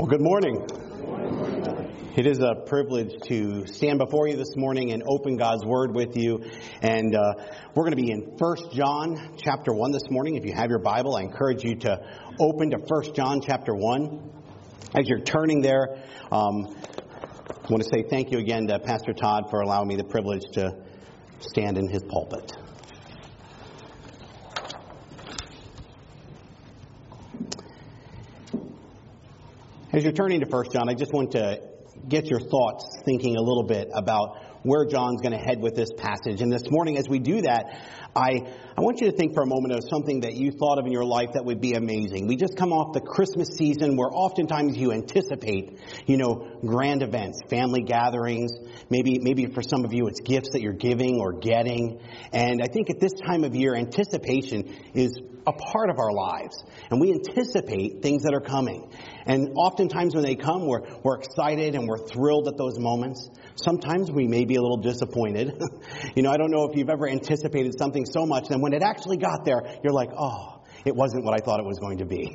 Well, good morning. It is a privilege to stand before you this morning and open God's Word with you. And uh, we're going to be in 1 John chapter 1 this morning. If you have your Bible, I encourage you to open to 1 John chapter 1. As you're turning there, um, I want to say thank you again to Pastor Todd for allowing me the privilege to stand in his pulpit. As you're turning to 1 John, I just want to get your thoughts thinking a little bit about where John's going to head with this passage. And this morning, as we do that, I, I want you to think for a moment of something that you thought of in your life that would be amazing. We just come off the Christmas season where oftentimes you anticipate, you know, grand events, family gatherings. Maybe, maybe for some of you it's gifts that you're giving or getting. And I think at this time of year, anticipation is a part of our lives. And we anticipate things that are coming. And oftentimes when they come, we're, we're excited and we're thrilled at those moments. Sometimes we may be a little disappointed. you know, I don't know if you've ever anticipated something so much, and when it actually got there, you're like, oh, it wasn't what I thought it was going to be.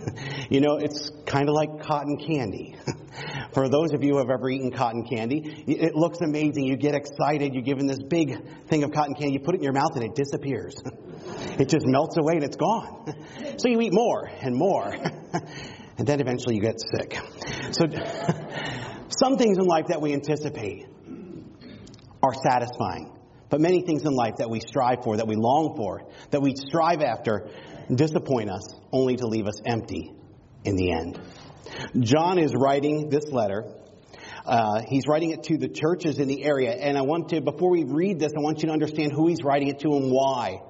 you know, it's kind of like cotton candy. For those of you who have ever eaten cotton candy, it looks amazing. You get excited. You're given this big thing of cotton candy. You put it in your mouth and it disappears. it just melts away and it's gone. So you eat more and more. and then eventually you get sick. So some things in life that we anticipate are satisfying. But many things in life that we strive for, that we long for, that we strive after, disappoint us only to leave us empty in the end. John is writing this letter. Uh, he's writing it to the churches in the area. And I want to, before we read this, I want you to understand who he's writing it to and why.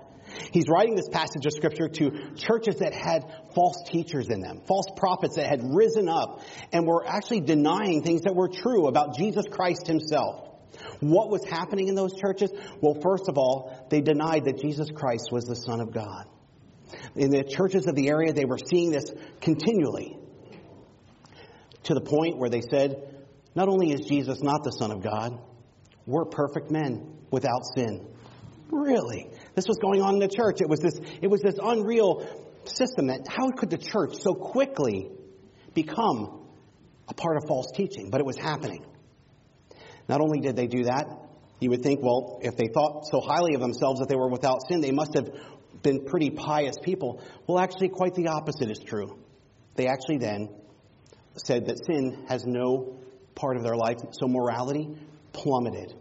He's writing this passage of scripture to churches that had false teachers in them, false prophets that had risen up and were actually denying things that were true about Jesus Christ himself. What was happening in those churches? Well, first of all, they denied that Jesus Christ was the Son of God. In the churches of the area, they were seeing this continually to the point where they said, not only is Jesus not the Son of God, we're perfect men without sin. Really? This was going on in the church. It was this, it was this unreal system that how could the church so quickly become a part of false teaching? But it was happening. Not only did they do that, you would think, well, if they thought so highly of themselves that they were without sin, they must have been pretty pious people. Well, actually, quite the opposite is true. They actually then said that sin has no part of their life, so morality plummeted,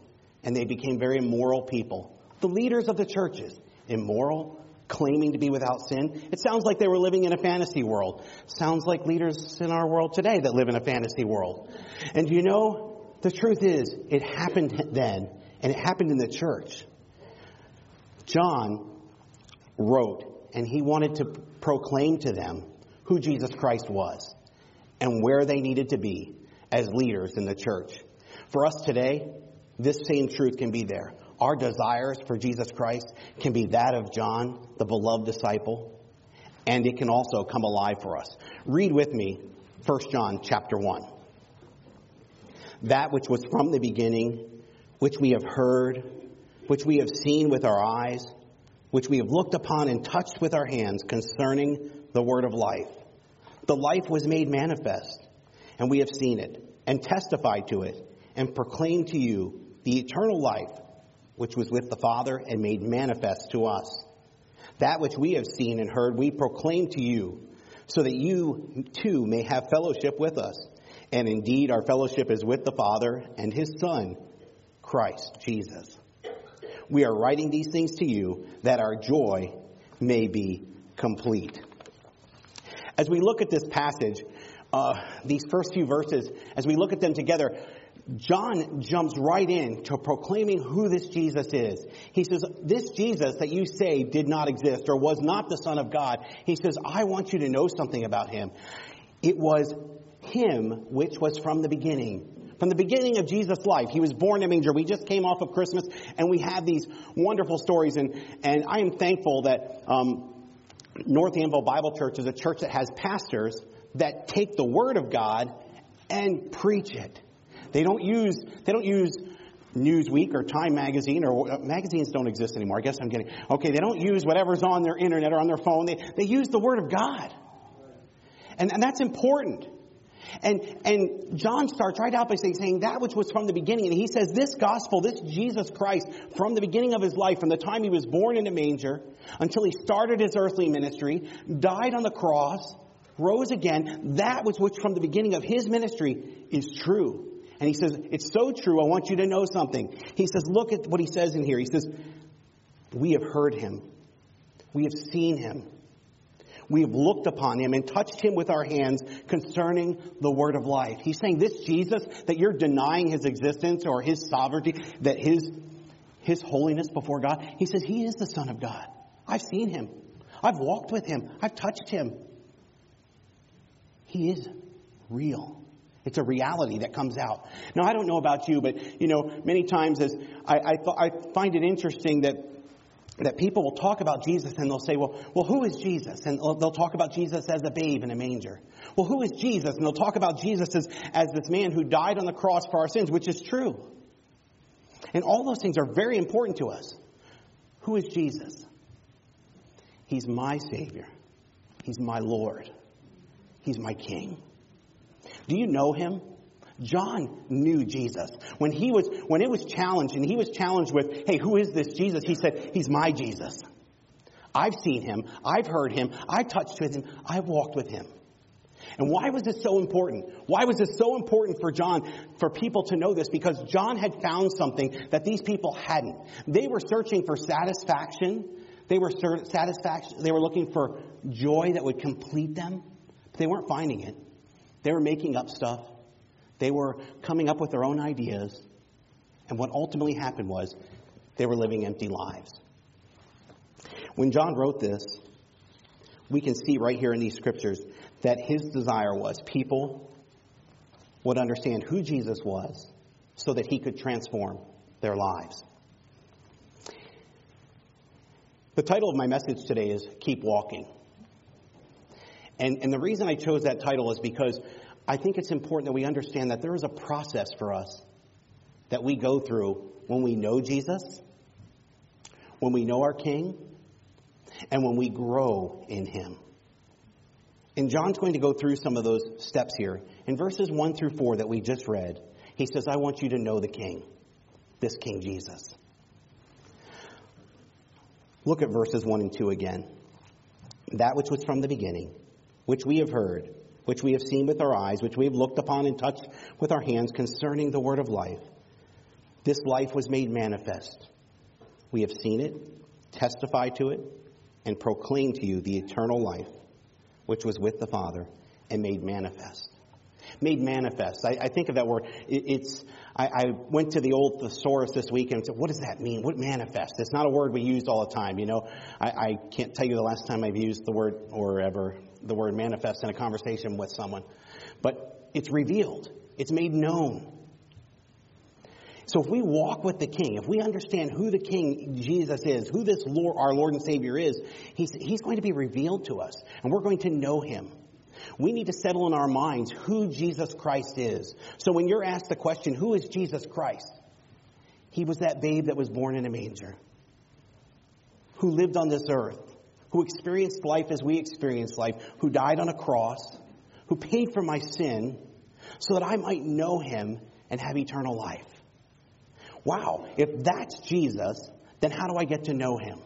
and they became very immoral people. The leaders of the churches, immoral, claiming to be without sin. It sounds like they were living in a fantasy world. Sounds like leaders in our world today that live in a fantasy world. And you know, the truth is, it happened then, and it happened in the church. John wrote, and he wanted to proclaim to them who Jesus Christ was and where they needed to be as leaders in the church. For us today, this same truth can be there. Our desires for Jesus Christ can be that of John, the beloved disciple, and it can also come alive for us. Read with me 1 John chapter 1 that which was from the beginning, which we have heard, which we have seen with our eyes, which we have looked upon and touched with our hands concerning the word of life. The life was made manifest, and we have seen it, and testified to it, and proclaimed to you the eternal life which was with the Father and made manifest to us. That which we have seen and heard, we proclaim to you, so that you too may have fellowship with us. And indeed, our fellowship is with the Father and His Son, Christ Jesus. We are writing these things to you that our joy may be complete. As we look at this passage, uh, these first few verses, as we look at them together, John jumps right in to proclaiming who this Jesus is. He says, This Jesus that you say did not exist or was not the Son of God, he says, I want you to know something about him. It was him which was from the beginning. From the beginning of Jesus' life, he was born in a manger. We just came off of Christmas, and we have these wonderful stories. And, and I am thankful that um, North Annville Bible Church is a church that has pastors that take the Word of God and preach it. They don't use they don't use Newsweek or Time Magazine or uh, magazines don't exist anymore. I guess I'm getting okay. They don't use whatever's on their internet or on their phone. They they use the Word of God, and and that's important. And, and John starts right out by saying, saying that which was from the beginning. And he says this gospel, this Jesus Christ, from the beginning of his life, from the time he was born in a manger until he started his earthly ministry, died on the cross, rose again, that was which from the beginning of his ministry is true. And he says, it's so true, I want you to know something. He says, look at what he says in here. He says, we have heard him. We have seen him. We have looked upon him and touched him with our hands concerning the word of life. He's saying this Jesus, that you're denying his existence or his sovereignty, that his, his holiness before God, he says he is the Son of God. I've seen him. I've walked with him. I've touched him. He is real. It's a reality that comes out. Now, I don't know about you, but, you know, many times as I, I, I find it interesting that that people will talk about Jesus and they'll say, well, well, who is Jesus? And they'll talk about Jesus as a babe in a manger. Well, who is Jesus? And they'll talk about Jesus as, as this man who died on the cross for our sins, which is true. And all those things are very important to us. Who is Jesus? He's my Savior. He's my Lord. He's my King. Do you know him? John knew Jesus. When he was, when it was challenged and he was challenged with, hey, who is this Jesus? He said, he's my Jesus. I've seen him. I've heard him. I've touched with him. I've walked with him. And why was this so important? Why was this so important for John, for people to know this? Because John had found something that these people hadn't. They were searching for satisfaction. They were satisfaction. They were looking for joy that would complete them. But they weren't finding it. They were making up stuff. They were coming up with their own ideas. And what ultimately happened was they were living empty lives. When John wrote this, we can see right here in these scriptures that his desire was people would understand who Jesus was so that he could transform their lives. The title of my message today is Keep Walking. And, and the reason I chose that title is because I think it's important that we understand that there is a process for us that we go through when we know Jesus, when we know our King, and when we grow in Him. And John's going to go through some of those steps here. In verses 1 through 4 that we just read, he says, I want you to know the King, this King Jesus. Look at verses 1 and 2 again. That which was from the beginning, which we have heard which we have seen with our eyes, which we have looked upon and touched with our hands concerning the word of life. This life was made manifest. We have seen it, testified to it, and proclaimed to you the eternal life, which was with the Father and made manifest. Made manifest. I, I think of that word. It, it's. I, I, went to the old thesaurus this week and said, "What does that mean? What manifest?" It's not a word we use all the time. You know, I, I can't tell you the last time I've used the word or ever the word manifest in a conversation with someone, but it's revealed, it's made known. So if we walk with the King, if we understand who the King Jesus is, who this Lord, our Lord and Savior is, he's, he's going to be revealed to us, and we're going to know Him. We need to settle in our minds who Jesus Christ is. So when you're asked the question, who is Jesus Christ? He was that babe that was born in a manger, who lived on this earth, who experienced life as we experience life, who died on a cross, who paid for my sin so that I might know him and have eternal life. Wow, if that's Jesus, then how do I get to know him?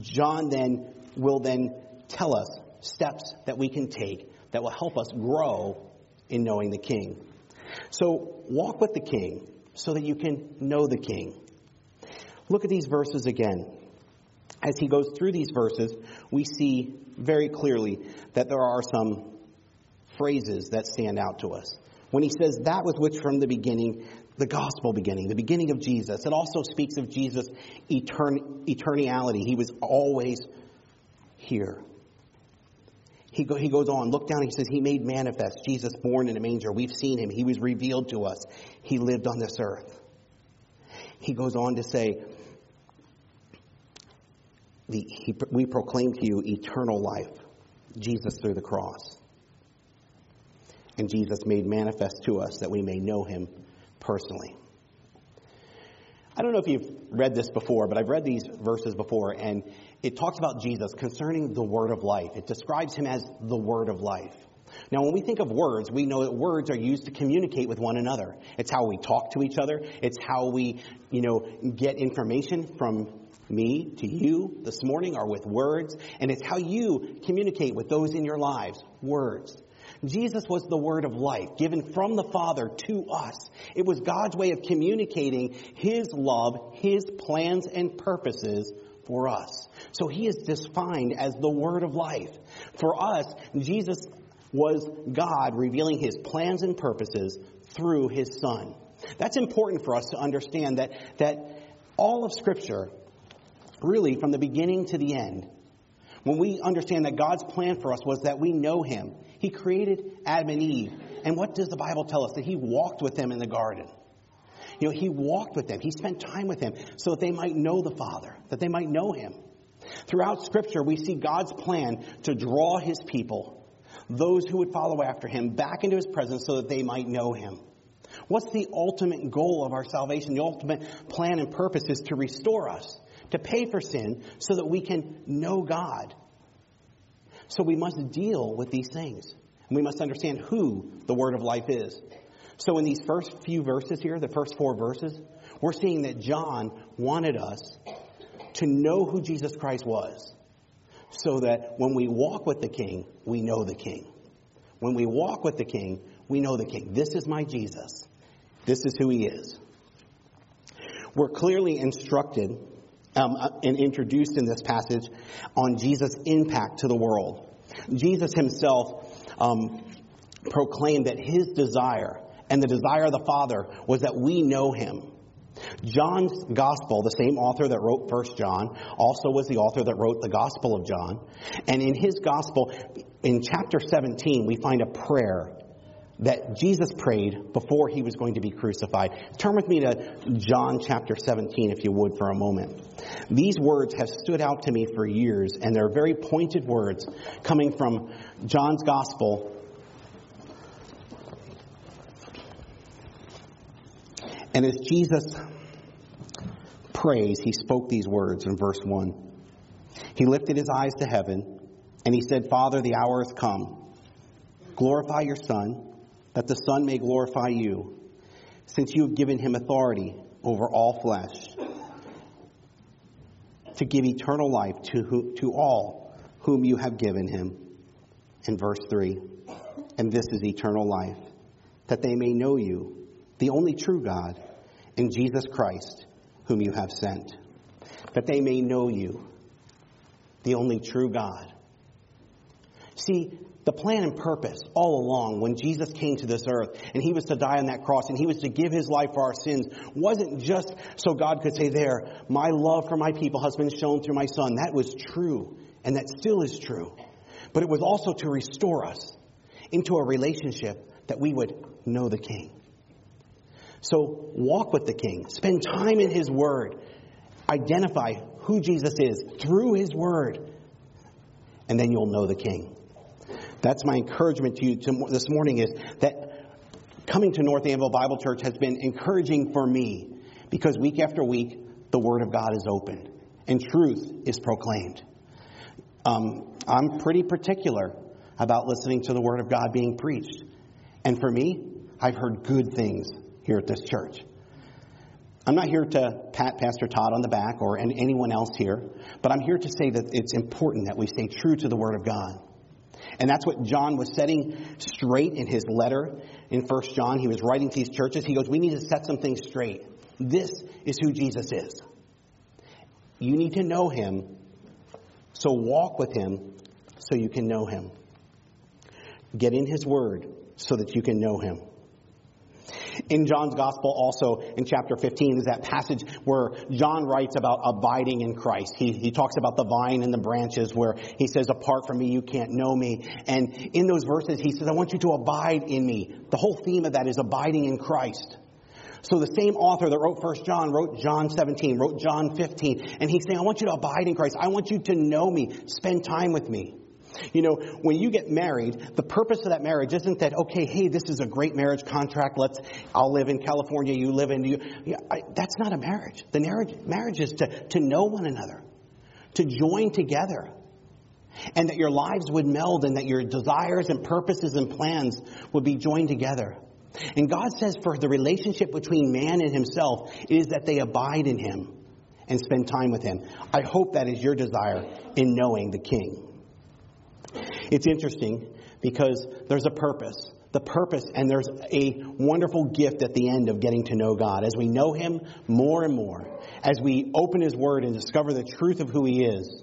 John then will then tell us steps that we can take that will help us grow in knowing the king. So walk with the king so that you can know the king. Look at these verses again as he goes through these verses, we see very clearly that there are some phrases that stand out to us. When he says that was which from the beginning, the gospel beginning, the beginning of Jesus, it also speaks of Jesus' etern- eternality. He was always here. He, go, he goes on, look down, he says, He made manifest Jesus born in a manger. We've seen him. He was revealed to us. He lived on this earth. He goes on to say, the, he, we proclaim to you eternal life, Jesus through the cross. And Jesus made manifest to us that we may know him personally. I don't know if you've read this before, but I've read these verses before, and it talks about Jesus concerning the word of life. It describes him as the word of life. Now, when we think of words, we know that words are used to communicate with one another. It's how we talk to each other. It's how we, you know, get information from me to you this morning are with words. And it's how you communicate with those in your lives. Words. Jesus was the word of life given from the Father to us. It was God's way of communicating His love, His plans and purposes for us. So He is defined as the word of life. For us, Jesus was God revealing His plans and purposes through His Son. That's important for us to understand that, that all of Scripture, really from the beginning to the end, when we understand that God's plan for us was that we know Him, He created Adam and Eve. And what does the Bible tell us? That He walked with them in the garden. You know, He walked with them. He spent time with them so that they might know the Father, that they might know Him. Throughout Scripture, we see God's plan to draw His people, those who would follow after Him, back into His presence so that they might know Him. What's the ultimate goal of our salvation? The ultimate plan and purpose is to restore us to pay for sin so that we can know God. So we must deal with these things. And we must understand who the Word of life is. So in these first few verses here, the first four verses, we're seeing that John wanted us to know who Jesus Christ was. So that when we walk with the King, we know the King. When we walk with the King, we know the King. This is my Jesus. This is who he is. We're clearly instructed um, uh, and introduced in this passage on Jesus' impact to the world. Jesus himself um, proclaimed that his desire and the desire of the Father was that we know him. John's gospel, the same author that wrote First John, also was the author that wrote the Gospel of John. And in his gospel, in chapter 17, we find a prayer that Jesus prayed before he was going to be crucified. Turn with me to John chapter 17, if you would, for a moment. These words have stood out to me for years, and they're very pointed words coming from John's gospel. And as Jesus prays, he spoke these words in verse 1. He lifted his eyes to heaven, and he said, Father, the hour has come. Glorify your Son that the Son may glorify you, since you have given him authority over all flesh, to give eternal life to, who, to all whom you have given him. In verse 3, and this is eternal life, that they may know you, the only true God, and Jesus Christ, whom you have sent. That they may know you, the only true God. See, the plan and purpose all along when Jesus came to this earth and he was to die on that cross and he was to give his life for our sins wasn't just so God could say, There, my love for my people has been shown through my son. That was true and that still is true. But it was also to restore us into a relationship that we would know the King. So walk with the King, spend time in his word, identify who Jesus is through his word, and then you'll know the King. That's my encouragement to you to, this morning is that coming to North Annville Bible Church has been encouraging for me because week after week the Word of God is opened and truth is proclaimed. Um, I'm pretty particular about listening to the Word of God being preached. And for me, I've heard good things here at this church. I'm not here to pat Pastor Todd on the back or anyone else here, but I'm here to say that it's important that we stay true to the Word of God. And that's what John was setting straight in his letter in 1 John. He was writing to these churches. He goes, We need to set some things straight. This is who Jesus is. You need to know him, so walk with him so you can know him. Get in his word so that you can know him. In John's gospel, also in chapter 15, is that passage where John writes about abiding in Christ. He, he talks about the vine and the branches where he says, apart from me, you can't know me. And in those verses, he says, I want you to abide in me. The whole theme of that is abiding in Christ. So the same author that wrote First John wrote John 17, wrote John 15, and he's saying, I want you to abide in Christ. I want you to know me, spend time with me. You know, when you get married, the purpose of that marriage isn't that, okay, hey, this is a great marriage contract. Let's, I'll live in California, you live in, you, I, that's not a marriage. The marriage, marriage is to, to know one another, to join together. and that your lives would meld and that your desires and purposes and plans would be joined together. And God says for the relationship between man and himself is that they abide in him and spend time with him. I hope that is your desire in knowing the King. It's interesting because there's a purpose. The purpose, and there's a wonderful gift at the end of getting to know God. As we know Him more and more, as we open His Word and discover the truth of who He is,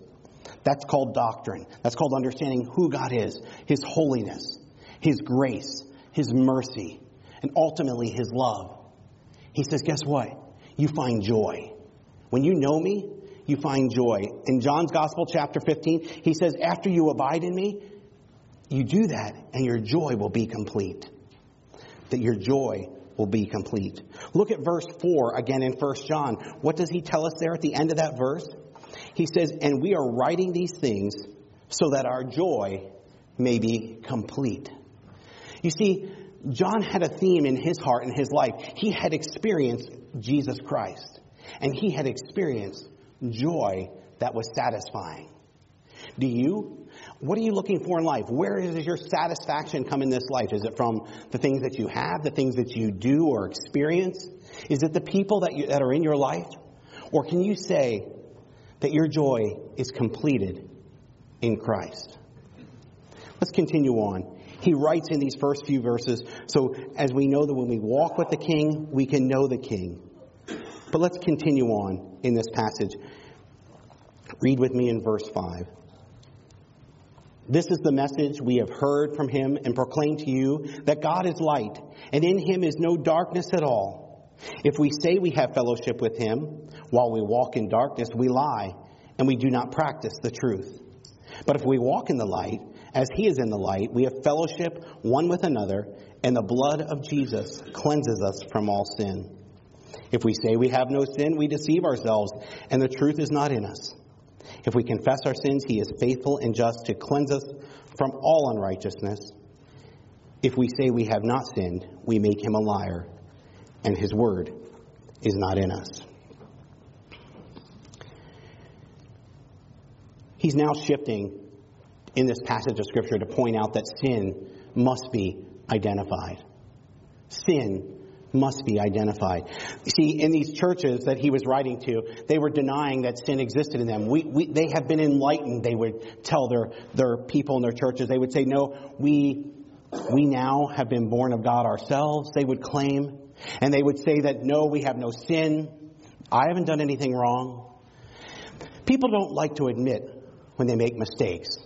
that's called doctrine. That's called understanding who God is, His holiness, His grace, His mercy, and ultimately His love. He says, Guess what? You find joy. When you know me, you find joy. In John's Gospel, chapter 15, he says, After you abide in me, you do that, and your joy will be complete. That your joy will be complete. Look at verse 4 again in 1 John. What does he tell us there at the end of that verse? He says, And we are writing these things so that our joy may be complete. You see, John had a theme in his heart and his life. He had experienced Jesus Christ, and he had experienced joy that was satisfying. Do you? What are you looking for in life? Where does your satisfaction come in this life? Is it from the things that you have, the things that you do or experience? Is it the people that, you, that are in your life? Or can you say that your joy is completed in Christ? Let's continue on. He writes in these first few verses, so as we know that when we walk with the King, we can know the King. But let's continue on in this passage. Read with me in verse 5. This is the message we have heard from him and proclaim to you that God is light, and in him is no darkness at all. If we say we have fellowship with him while we walk in darkness, we lie, and we do not practice the truth. But if we walk in the light, as he is in the light, we have fellowship one with another, and the blood of Jesus cleanses us from all sin. If we say we have no sin, we deceive ourselves, and the truth is not in us. If we confess our sins, he is faithful and just to cleanse us from all unrighteousness. If we say we have not sinned, we make him a liar, and his word is not in us. He's now shifting in this passage of Scripture to point out that sin must be identified. Sin must be identified. See, in these churches that he was writing to, they were denying that sin existed in them. We, we, they have been enlightened, they would tell their, their people in their churches. They would say, no, we, we now have been born of God ourselves, they would claim. And they would say that, no, we have no sin. I haven't done anything wrong. People don't like to admit when they make mistakes.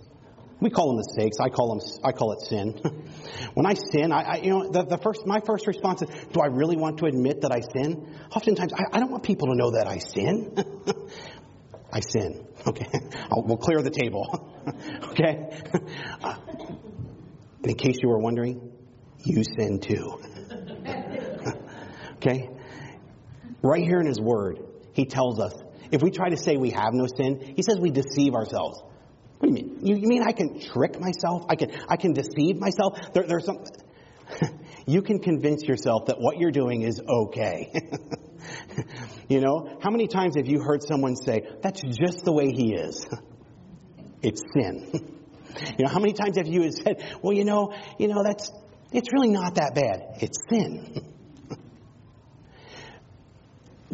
We call them mistakes. I call them. I call it sin. when I sin, I, I, you know the, the, first my first response is, do I really want to admit that I sin? Oftentimes, I, I don't want people to know that I sin. I sin. Okay, I'll, we'll clear the table. okay. Uh, in case you were wondering, you sin too. okay. Right here in His Word, He tells us if we try to say we have no sin, He says we deceive ourselves. What do you mean? You, you mean I can trick myself? I can, I can deceive myself? There, there's some. you can convince yourself that what you're doing is okay. you know, how many times have you heard someone say, that's just the way he is? it's sin. you know, how many times have you said, well, you know, you know, that's, it's really not that bad. It's sin.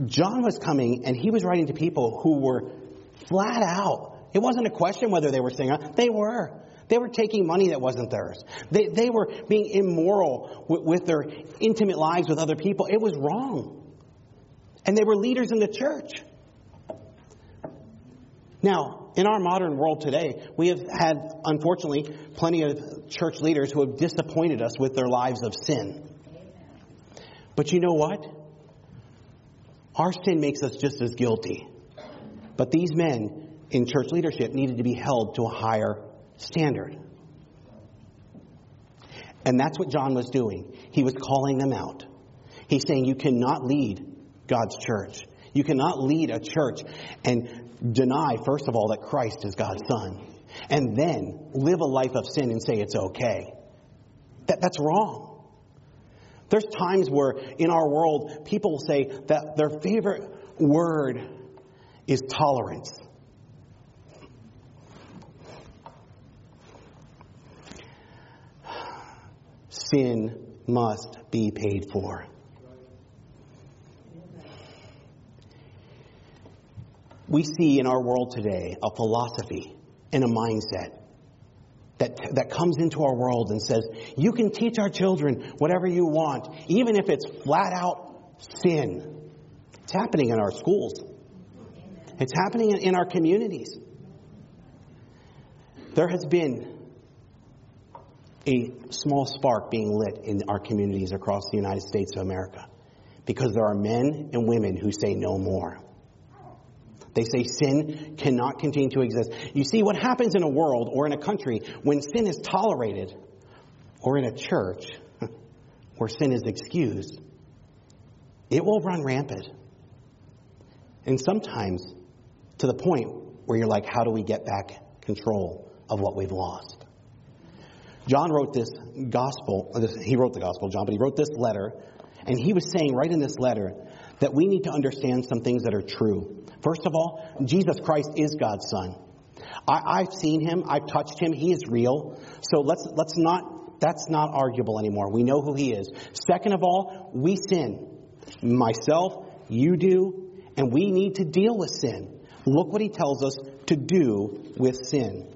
John was coming and he was writing to people who were flat out it wasn't a question whether they were singing. They were. They were taking money that wasn't theirs. They, they were being immoral with, with their intimate lives with other people. It was wrong. And they were leaders in the church. Now, in our modern world today, we have had, unfortunately, plenty of church leaders who have disappointed us with their lives of sin. But you know what? Our sin makes us just as guilty. But these men in church leadership needed to be held to a higher standard. And that's what John was doing. He was calling them out. He's saying you cannot lead God's church. You cannot lead a church and deny, first of all, that Christ is God's Son, and then live a life of sin and say it's okay. That, that's wrong. There's times where in our world people say that their favorite word is tolerance. Sin must be paid for. We see in our world today a philosophy and a mindset that, that comes into our world and says, you can teach our children whatever you want, even if it's flat out sin. It's happening in our schools. It's happening in our communities. There has been a small spark being lit in our communities across the United States of America because there are men and women who say no more. They say sin cannot continue to exist. You see, what happens in a world or in a country when sin is tolerated, or in a church where sin is excused, it will run rampant. And sometimes to the point where you're like, how do we get back control of what we've lost? John wrote this gospel, he wrote the gospel, John, but he wrote this letter, and he was saying right in this letter that we need to understand some things that are true. First of all, Jesus Christ is God's Son. I, have seen him, I've touched him, he is real. So let's let's not that's not arguable anymore. We know who he is. Second of all, we sin. Myself, you do, and we need to deal with sin. Look what he tells us to do with sin.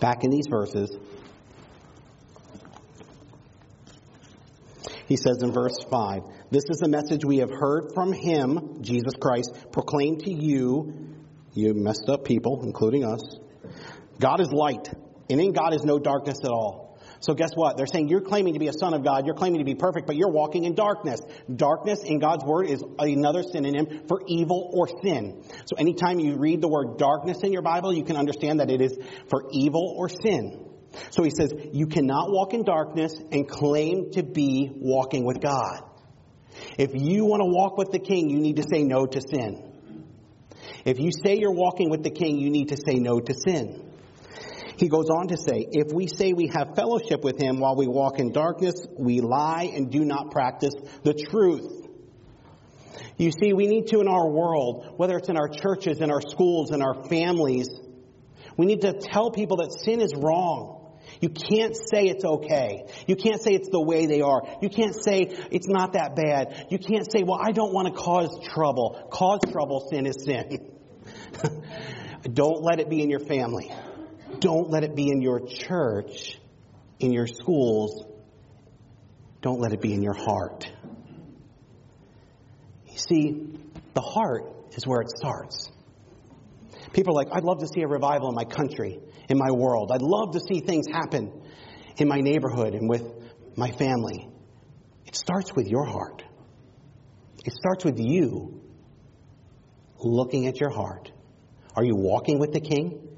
Back in these verses, he says in verse 5 This is the message we have heard from him, Jesus Christ, proclaimed to you, you messed up people, including us. God is light, and in God is no darkness at all. So guess what? They're saying you're claiming to be a son of God, you're claiming to be perfect, but you're walking in darkness. Darkness in God's word is another synonym for evil or sin. So anytime you read the word darkness in your Bible, you can understand that it is for evil or sin. So he says, you cannot walk in darkness and claim to be walking with God. If you want to walk with the king, you need to say no to sin. If you say you're walking with the king, you need to say no to sin. He goes on to say, if we say we have fellowship with him while we walk in darkness, we lie and do not practice the truth. You see, we need to in our world, whether it's in our churches, in our schools, in our families, we need to tell people that sin is wrong. You can't say it's okay. You can't say it's the way they are. You can't say it's not that bad. You can't say, well, I don't want to cause trouble. Cause trouble, sin is sin. don't let it be in your family. Don't let it be in your church, in your schools. Don't let it be in your heart. You see, the heart is where it starts. People are like, I'd love to see a revival in my country, in my world. I'd love to see things happen in my neighborhood and with my family. It starts with your heart. It starts with you looking at your heart. Are you walking with the King?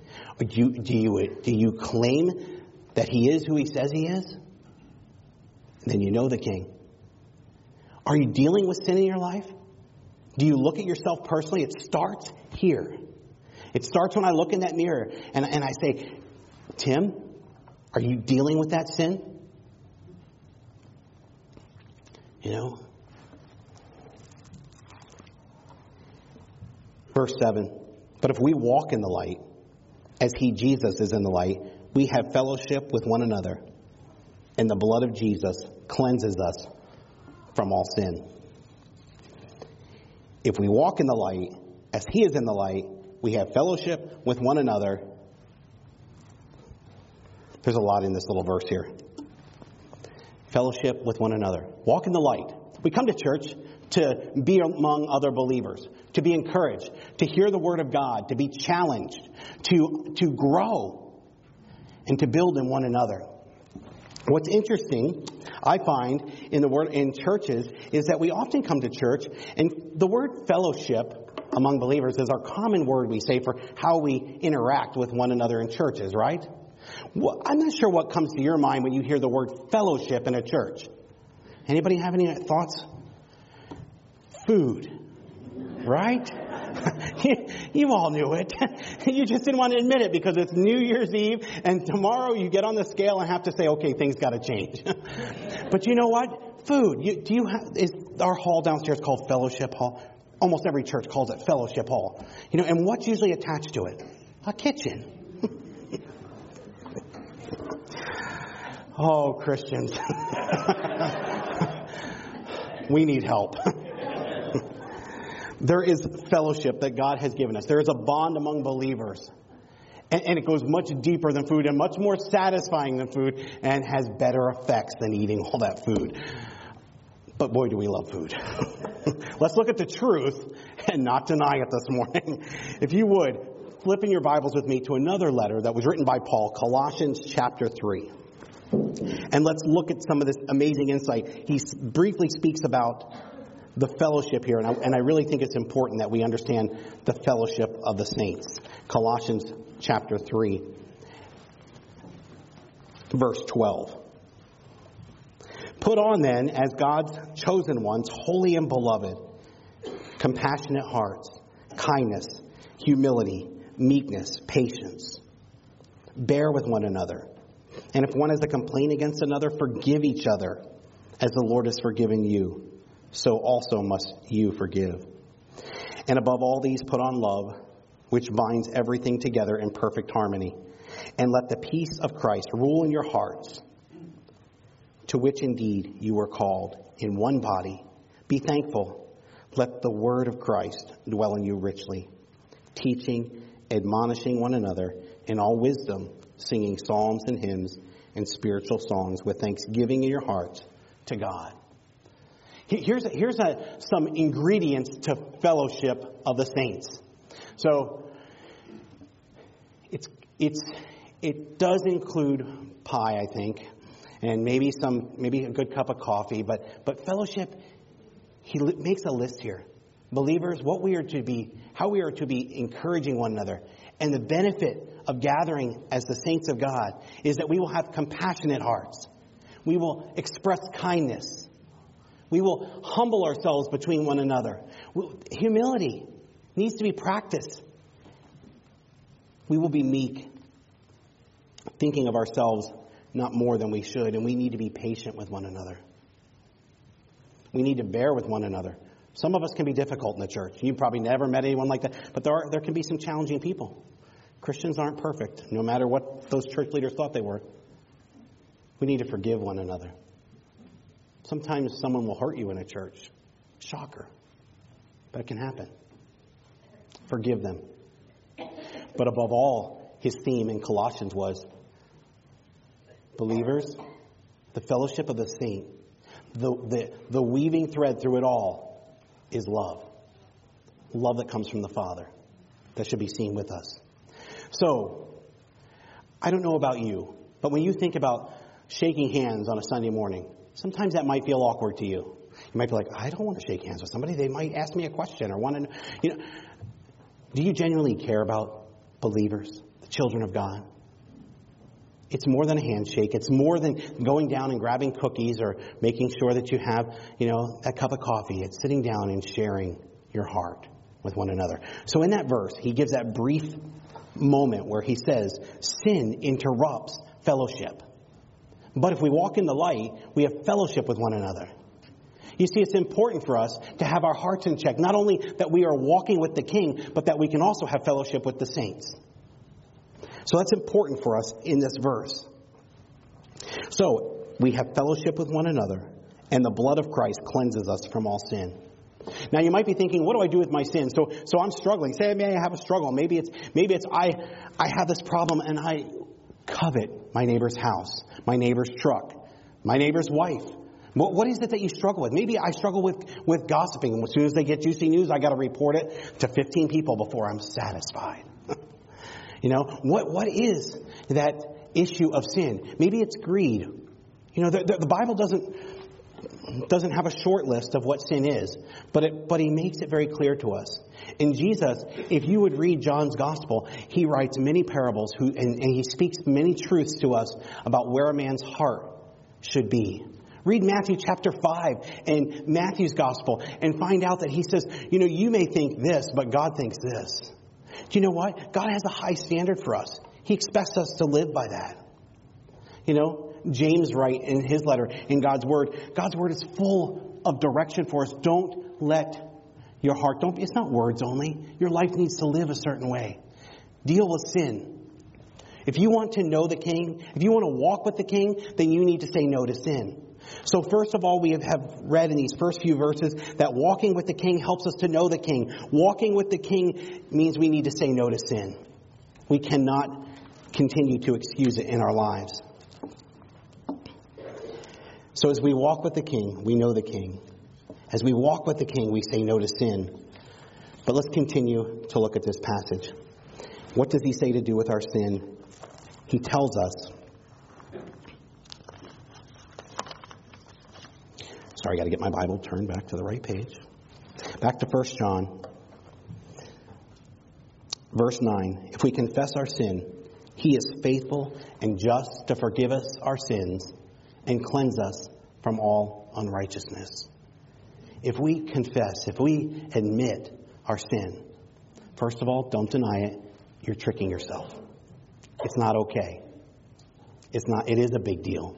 Or do you, do you, do you claim that He is who He says He is? Then you know the King. Are you dealing with sin in your life? Do you look at yourself personally? It starts here. It starts when I look in that mirror and, and I say, Tim, are you dealing with that sin? You know? Verse 7 But if we walk in the light, as he, Jesus, is in the light, we have fellowship with one another, and the blood of Jesus cleanses us from all sin. If we walk in the light, as he is in the light, we have fellowship with one another. There's a lot in this little verse here. Fellowship with one another. Walk in the light. We come to church to be among other believers, to be encouraged, to hear the word of God, to be challenged, to, to grow, and to build in one another. What's interesting, I find in the word in churches, is that we often come to church and the word fellowship among believers is our common word we say for how we interact with one another in churches, right? Well, I'm not sure what comes to your mind when you hear the word fellowship in a church. Anybody have any thoughts? Food, right? you all knew it. you just didn't want to admit it because it's New Year's Eve and tomorrow you get on the scale and have to say, okay, things got to change. but you know what? Food. You, do you have, is our hall downstairs called Fellowship Hall? almost every church calls it fellowship hall. You know, and what's usually attached to it? A kitchen. Oh, Christians. we need help. There is fellowship that God has given us. There is a bond among believers. And, and, it goes much deeper than food and much more satisfying than food and has better effects than eating all that food. But boy, do we love food. Let's look at the truth and not deny it this morning. if you would, flip in your Bibles with me to another letter that was written by Paul, Colossians chapter 3. And let's look at some of this amazing insight. He briefly speaks about the fellowship here, and I, and I really think it's important that we understand the fellowship of the saints. Colossians chapter 3, verse 12. Put on then, as God's chosen ones, holy and beloved, compassionate hearts, kindness, humility, meekness, patience. Bear with one another. And if one has a complaint against another, forgive each other, as the Lord has forgiven you. So also must you forgive. And above all these, put on love, which binds everything together in perfect harmony. And let the peace of Christ rule in your hearts, to which indeed you were called in one body. Be thankful. Let the word of Christ dwell in you richly, teaching, admonishing one another in all wisdom, singing psalms and hymns and spiritual songs with thanksgiving in your hearts to God. Here's, here's a, some ingredients to fellowship of the saints. So, it's, it's, it does include pie, I think, and maybe some, maybe a good cup of coffee, but, but fellowship, he makes a list here. Believers, what we are to be, how we are to be encouraging one another. And the benefit of gathering as the saints of God is that we will have compassionate hearts. We will express kindness. We will humble ourselves between one another. Humility needs to be practiced. We will be meek, thinking of ourselves not more than we should, and we need to be patient with one another. We need to bear with one another. Some of us can be difficult in the church. You've probably never met anyone like that, but there, are, there can be some challenging people. Christians aren't perfect, no matter what those church leaders thought they were. We need to forgive one another. Sometimes someone will hurt you in a church. Shocker. But it can happen. Forgive them. But above all, his theme in Colossians was believers, the fellowship of the saint, the, the, the weaving thread through it all is love. Love that comes from the Father that should be seen with us. So, I don't know about you, but when you think about shaking hands on a Sunday morning, sometimes that might feel awkward to you. You might be like, I don't want to shake hands with somebody. They might ask me a question or want to, you know. Do you genuinely care about believers, the children of God? It's more than a handshake. It's more than going down and grabbing cookies or making sure that you have, you know, a cup of coffee. It's sitting down and sharing your heart with one another. So in that verse, he gives that brief moment where he says, sin interrupts fellowship. But if we walk in the light, we have fellowship with one another. You see, it's important for us to have our hearts in check. Not only that we are walking with the King, but that we can also have fellowship with the saints. So that's important for us in this verse. So, we have fellowship with one another, and the blood of Christ cleanses us from all sin. Now you might be thinking, what do I do with my sin? So, so I'm struggling. Say, may I have a struggle. Maybe it's, maybe it's I, I have this problem and I covet my neighbor's house, my neighbor's truck, my neighbor's wife. What, what is it that you struggle with? Maybe I struggle with, with gossiping. As soon as they get juicy news, I got to report it to 15 people before I'm satisfied. you know, what, what is that issue of sin? Maybe it's greed. You know, the, the, the Bible doesn't, doesn't have a short list of what sin is, but, it, but he makes it very clear to us. In Jesus, if you would read John's gospel, he writes many parables who, and, and he speaks many truths to us about where a man's heart should be. Read Matthew chapter 5 and Matthew's gospel and find out that he says, you know, you may think this, but God thinks this. Do you know what? God has a high standard for us. He expects us to live by that. You know, James write in his letter in God's Word. God's Word is full of direction for us. Don't let your heart, don't, it's not words only. Your life needs to live a certain way. Deal with sin. If you want to know the king, if you want to walk with the king, then you need to say no to sin. So first of all, we have read in these first few verses that walking with the king helps us to know the king. Walking with the king means we need to say no to sin. We cannot continue to excuse it in our lives. So as we walk with the king, we know the king. As we walk with the king, we say no to sin. But let's continue to look at this passage. What does he say to do with our sin? He tells us. Sorry, I got to get my Bible turned back to the right page. Back to 1 John. Verse 9. If we confess our sin, he is faithful and just to forgive us our sins and cleanse us from all unrighteousness. If we confess, if we admit our sin, first of all, don't deny it. You're tricking yourself. It's not okay. It's not, it is a big deal.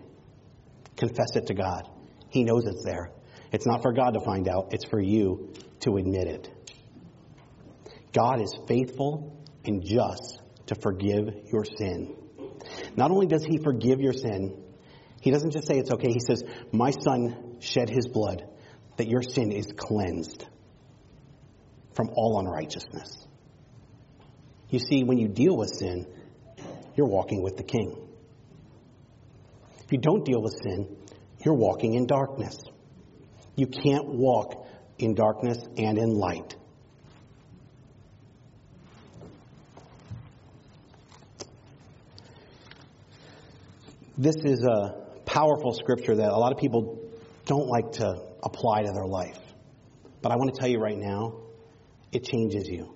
Confess it to God. He knows it's there. It's not for God to find out, it's for you to admit it. God is faithful and just to forgive your sin. Not only does He forgive your sin, He doesn't just say it's okay. He says, My son shed his blood, that your sin is cleansed from all unrighteousness. You see, when you deal with sin, you're walking with the King. If you don't deal with sin, you're walking in darkness. You can't walk in darkness and in light. This is a powerful scripture that a lot of people don't like to apply to their life. But I want to tell you right now, it changes you.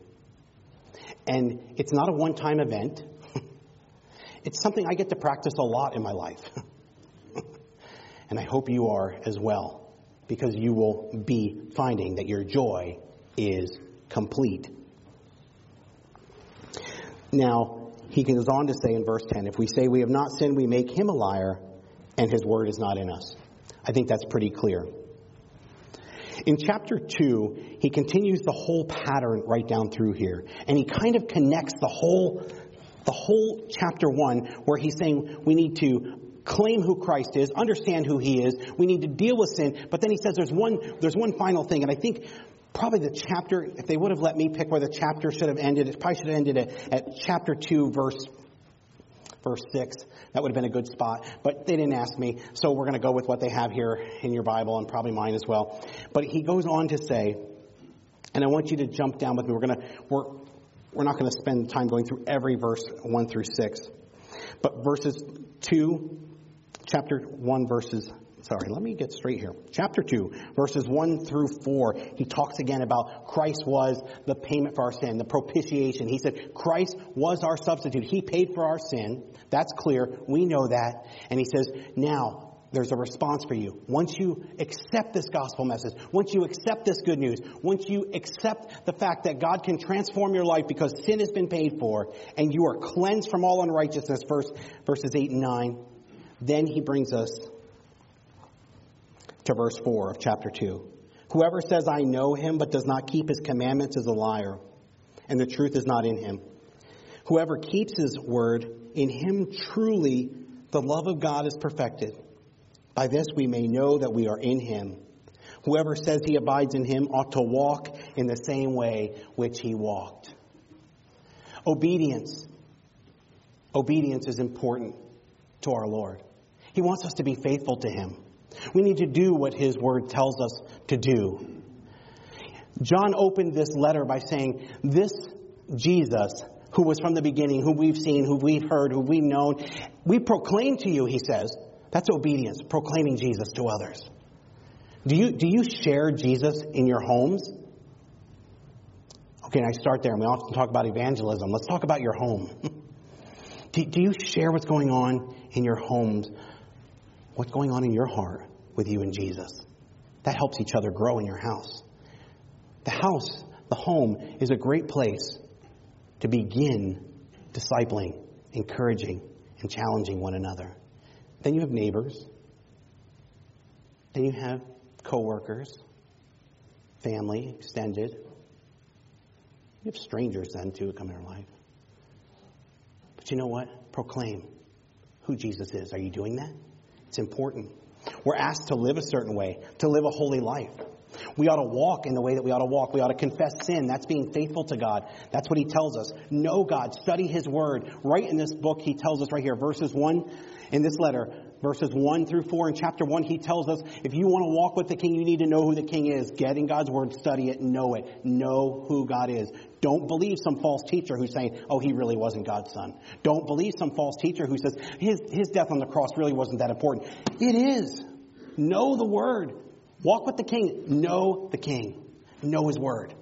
And it's not a one time event, it's something I get to practice a lot in my life. and I hope you are as well, because you will be finding that your joy is complete. Now, he goes on to say in verse 10 if we say we have not sinned, we make him a liar, and his word is not in us. I think that's pretty clear. In chapter 2, he continues the whole pattern right down through here. And he kind of connects the whole, the whole chapter 1 where he's saying we need to claim who Christ is, understand who he is, we need to deal with sin, but then he says there's one, there's one final thing, and I think probably the chapter, if they would have let me pick where the chapter should have ended, it probably should have ended at, at chapter 2, verse, verse 6. That would have been a good spot. But they didn't ask me, so we're going to go with what they have here in your Bible and probably mine as well. But he goes on to say, and I want you to jump down with me. We're going to, we're, we're not going to spend time going through every verse 1 through 6. But verses 2, chapter 1, verses sorry, let me get straight here. Chapter 2, verses 1 through 4, he talks again about Christ was the payment for our sin, the propitiation. He said, Christ was our substitute. He paid for our sin. That's clear. We know that. And he says, now, there's a response for you. Once you accept this gospel message, once you accept this good news, once you accept the fact that God can transform your life because sin has been paid for and you are cleansed from all unrighteousness, verse, verses 8 and 9, then he brings us to verse 4 of chapter 2. Whoever says, I know him, but does not keep his commandments is a liar, and the truth is not in him. Whoever keeps his word, in him truly the love of God is perfected. By this we may know that we are in him. Whoever says he abides in him ought to walk in the same way which he walked. Obedience. Obedience is important to our Lord. He wants us to be faithful to him. We need to do what his word tells us to do. John opened this letter by saying, This Jesus, who was from the beginning, who we've seen, who we've heard, who we've known, we proclaim to you, he says. That's obedience, proclaiming Jesus to others. Do you, do you share Jesus in your homes? Okay, I start there, and we often talk about evangelism. Let's talk about your home. do, do you share what's going on in your homes? What's going on in your heart with you and Jesus? That helps each other grow in your house. The house, the home, is a great place to begin discipling, encouraging, and challenging one another. Then you have neighbors. Then you have coworkers, family, extended. You have strangers then too come in your life. But you know what? proclaim who Jesus is. Are you doing that? It's important. We're asked to live a certain way, to live a holy life. We ought to walk in the way that we ought to walk. We ought to confess sin. That's being faithful to God. That's what he tells us. Know God. Study his word. Right in this book, he tells us right here, verses 1 in this letter, verses 1 through 4 in chapter 1, he tells us if you want to walk with the king, you need to know who the king is. Get in God's word, study it, know it. Know who God is. Don't believe some false teacher who's saying, oh, he really wasn't God's son. Don't believe some false teacher who says his, his death on the cross really wasn't that important. It is. Know the word. Walk with the king. Know the king. Know his word.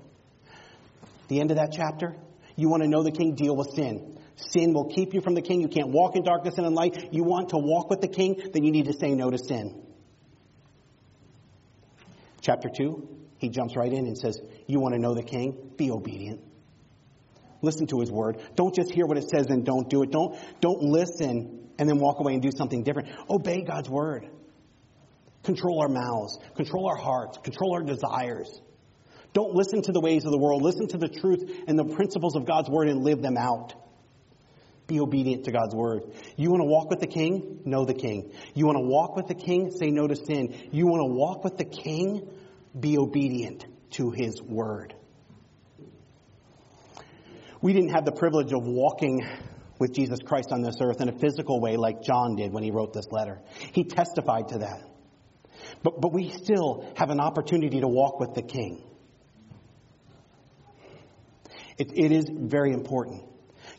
The end of that chapter, you want to know the king, deal with sin. Sin will keep you from the king. You can't walk in darkness and in light. You want to walk with the king, then you need to say no to sin. Chapter 2, he jumps right in and says, You want to know the king? Be obedient. Listen to his word. Don't just hear what it says and don't do it. Don't, don't listen and then walk away and do something different. Obey God's word. Control our mouths, control our hearts, control our desires. Don't listen to the ways of the world. Listen to the truth and the principles of God's word and live them out. Be obedient to God's word. You want to walk with the king? Know the king. You want to walk with the king? Say no to sin. You want to walk with the king? Be obedient to his word. We didn't have the privilege of walking with Jesus Christ on this earth in a physical way like John did when he wrote this letter. He testified to that. But, but we still have an opportunity to walk with the King. It, it is very important.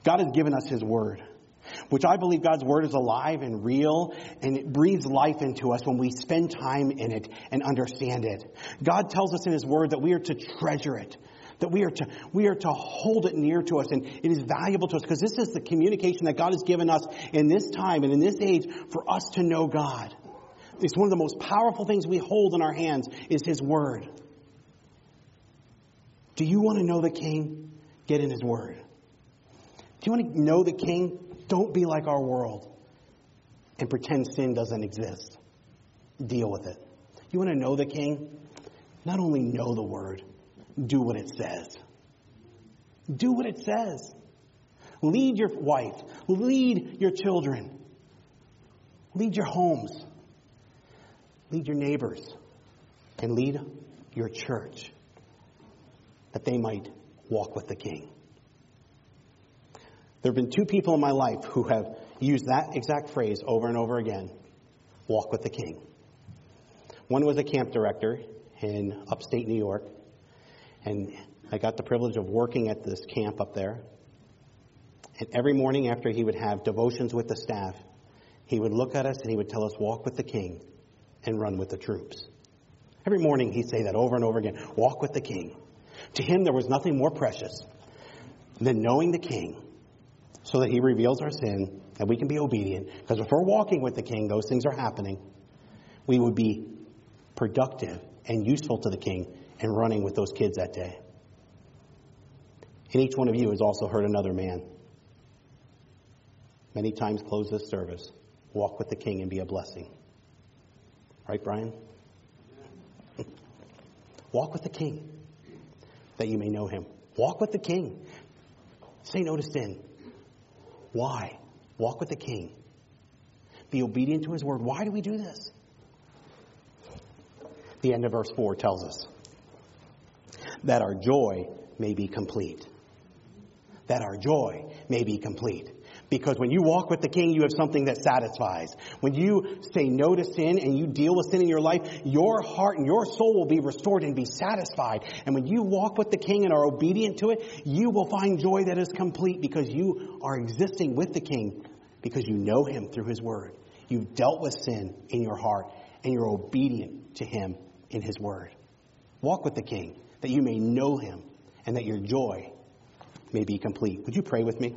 God has given us His Word, which I believe God's Word is alive and real, and it breathes life into us when we spend time in it and understand it. God tells us in His Word that we are to treasure it, that we are to we are to hold it near to us and it is valuable to us because this is the communication that God has given us in this time and in this age for us to know God. It's one of the most powerful things we hold in our hands is His Word. Do you want to know the King? Get in His Word. Do you want to know the King? Don't be like our world and pretend sin doesn't exist. Deal with it. You want to know the King? Not only know the Word, do what it says. Do what it says. Lead your wife. Lead your children. Lead your homes lead your neighbors, and lead your church that they might walk with the King. There have been two people in my life who have used that exact phrase over and over again walk with the King. One was a camp director in upstate New York, and I got the privilege of working at this camp up there. And every morning after he would have devotions with the staff, he would look at us and he would tell us, Walk with the King and run with the troops. Every morning he'd say that over and over again walk with the king. To him, there was nothing more precious than knowing the king so that he reveals our sin and we can be obedient. Because if we're walking with the king, those things are happening. We would be productive and useful to the king and running with those kids that day. And each one of you has also heard another man many times close this service walk with the king and be a blessing. Right, Brian? Walk with the king that you may know him. Walk with the king. Say no to sin. Why? Walk with the king. Be obedient to his word. Why do we do this? The end of verse 4 tells us that our joy may be complete. That our joy may be complete. Because when you walk with the king, you have something that satisfies. When you say no to sin and you deal with sin in your life, your heart and your soul will be restored and be satisfied. And when you walk with the king and are obedient to it, you will find joy that is complete because you are existing with the king because you know him through his word. You've dealt with sin in your heart and you're obedient to him in his word. Walk with the king that you may know him and that your joy may be complete. Would you pray with me?